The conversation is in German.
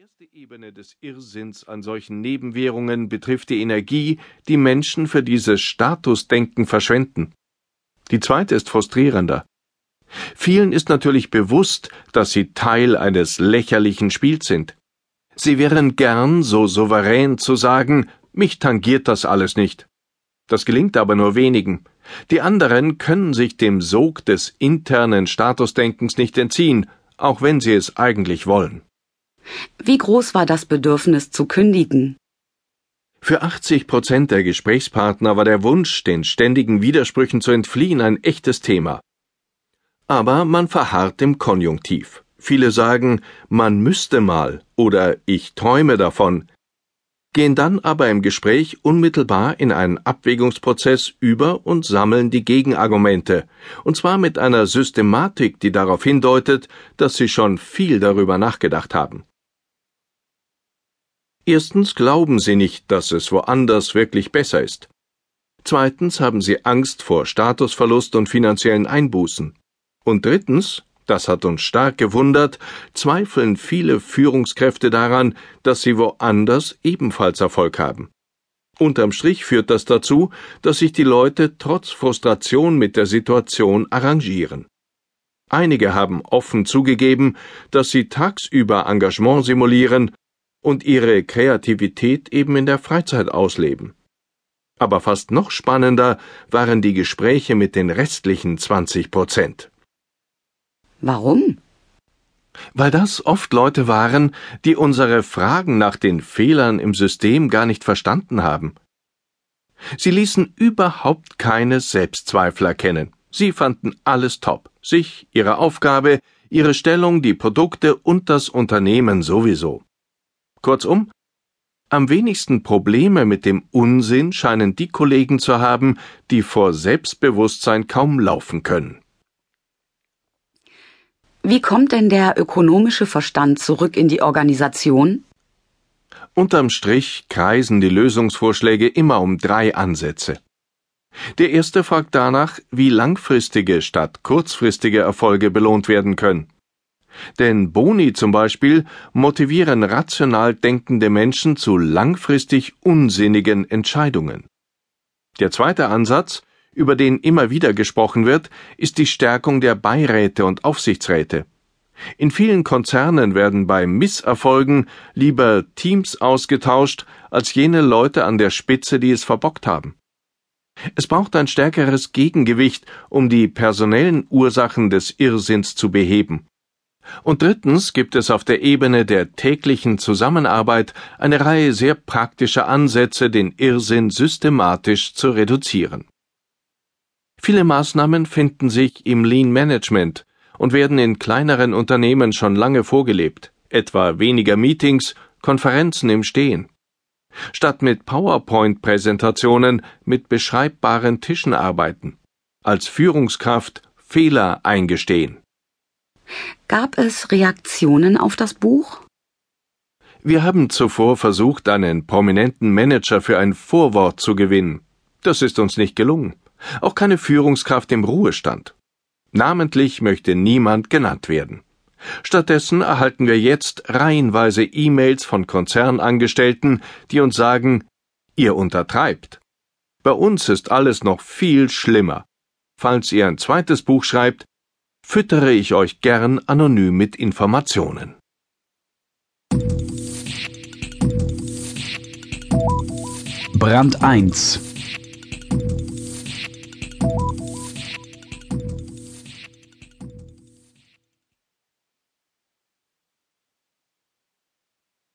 erste Ebene des Irrsinns an solchen Nebenwährungen betrifft die Energie, die Menschen für dieses Statusdenken verschwenden. Die zweite ist frustrierender. Vielen ist natürlich bewusst, dass sie Teil eines lächerlichen Spiels sind. Sie wären gern so souverän zu sagen, mich tangiert das alles nicht. Das gelingt aber nur wenigen. Die anderen können sich dem Sog des internen Statusdenkens nicht entziehen, auch wenn sie es eigentlich wollen. Wie groß war das Bedürfnis zu kündigen? Für 80 Prozent der Gesprächspartner war der Wunsch, den ständigen Widersprüchen zu entfliehen, ein echtes Thema. Aber man verharrt im Konjunktiv. Viele sagen, man müsste mal oder ich träume davon, gehen dann aber im Gespräch unmittelbar in einen Abwägungsprozess über und sammeln die Gegenargumente, und zwar mit einer Systematik, die darauf hindeutet, dass sie schon viel darüber nachgedacht haben. Erstens glauben sie nicht, dass es woanders wirklich besser ist. Zweitens haben sie Angst vor Statusverlust und finanziellen Einbußen. Und drittens, das hat uns stark gewundert, zweifeln viele Führungskräfte daran, dass sie woanders ebenfalls Erfolg haben. Unterm Strich führt das dazu, dass sich die Leute trotz Frustration mit der Situation arrangieren. Einige haben offen zugegeben, dass sie tagsüber Engagement simulieren und ihre Kreativität eben in der Freizeit ausleben. Aber fast noch spannender waren die Gespräche mit den restlichen 20 Prozent. Warum? Weil das oft Leute waren, die unsere Fragen nach den Fehlern im System gar nicht verstanden haben. Sie ließen überhaupt keine Selbstzweifel erkennen. Sie fanden alles top. Sich, ihre Aufgabe, ihre Stellung, die Produkte und das Unternehmen sowieso. Kurzum, am wenigsten Probleme mit dem Unsinn scheinen die Kollegen zu haben, die vor Selbstbewusstsein kaum laufen können. Wie kommt denn der ökonomische Verstand zurück in die Organisation? Unterm Strich kreisen die Lösungsvorschläge immer um drei Ansätze. Der erste fragt danach, wie langfristige statt kurzfristige Erfolge belohnt werden können. Denn Boni zum Beispiel motivieren rational denkende Menschen zu langfristig unsinnigen Entscheidungen. Der zweite Ansatz, über den immer wieder gesprochen wird, ist die Stärkung der Beiräte und Aufsichtsräte. In vielen Konzernen werden bei Misserfolgen lieber Teams ausgetauscht als jene Leute an der Spitze, die es verbockt haben. Es braucht ein stärkeres Gegengewicht, um die personellen Ursachen des Irrsinns zu beheben. Und drittens gibt es auf der Ebene der täglichen Zusammenarbeit eine Reihe sehr praktischer Ansätze, den Irrsinn systematisch zu reduzieren. Viele Maßnahmen finden sich im Lean Management und werden in kleineren Unternehmen schon lange vorgelebt, etwa weniger Meetings, Konferenzen im Stehen. Statt mit PowerPoint-Präsentationen mit beschreibbaren Tischen arbeiten. Als Führungskraft Fehler eingestehen. Gab es Reaktionen auf das Buch? Wir haben zuvor versucht, einen prominenten Manager für ein Vorwort zu gewinnen. Das ist uns nicht gelungen. Auch keine Führungskraft im Ruhestand. Namentlich möchte niemand genannt werden. Stattdessen erhalten wir jetzt reihenweise E-Mails von Konzernangestellten, die uns sagen, ihr untertreibt. Bei uns ist alles noch viel schlimmer. Falls ihr ein zweites Buch schreibt, füttere ich euch gern anonym mit Informationen. Brand 1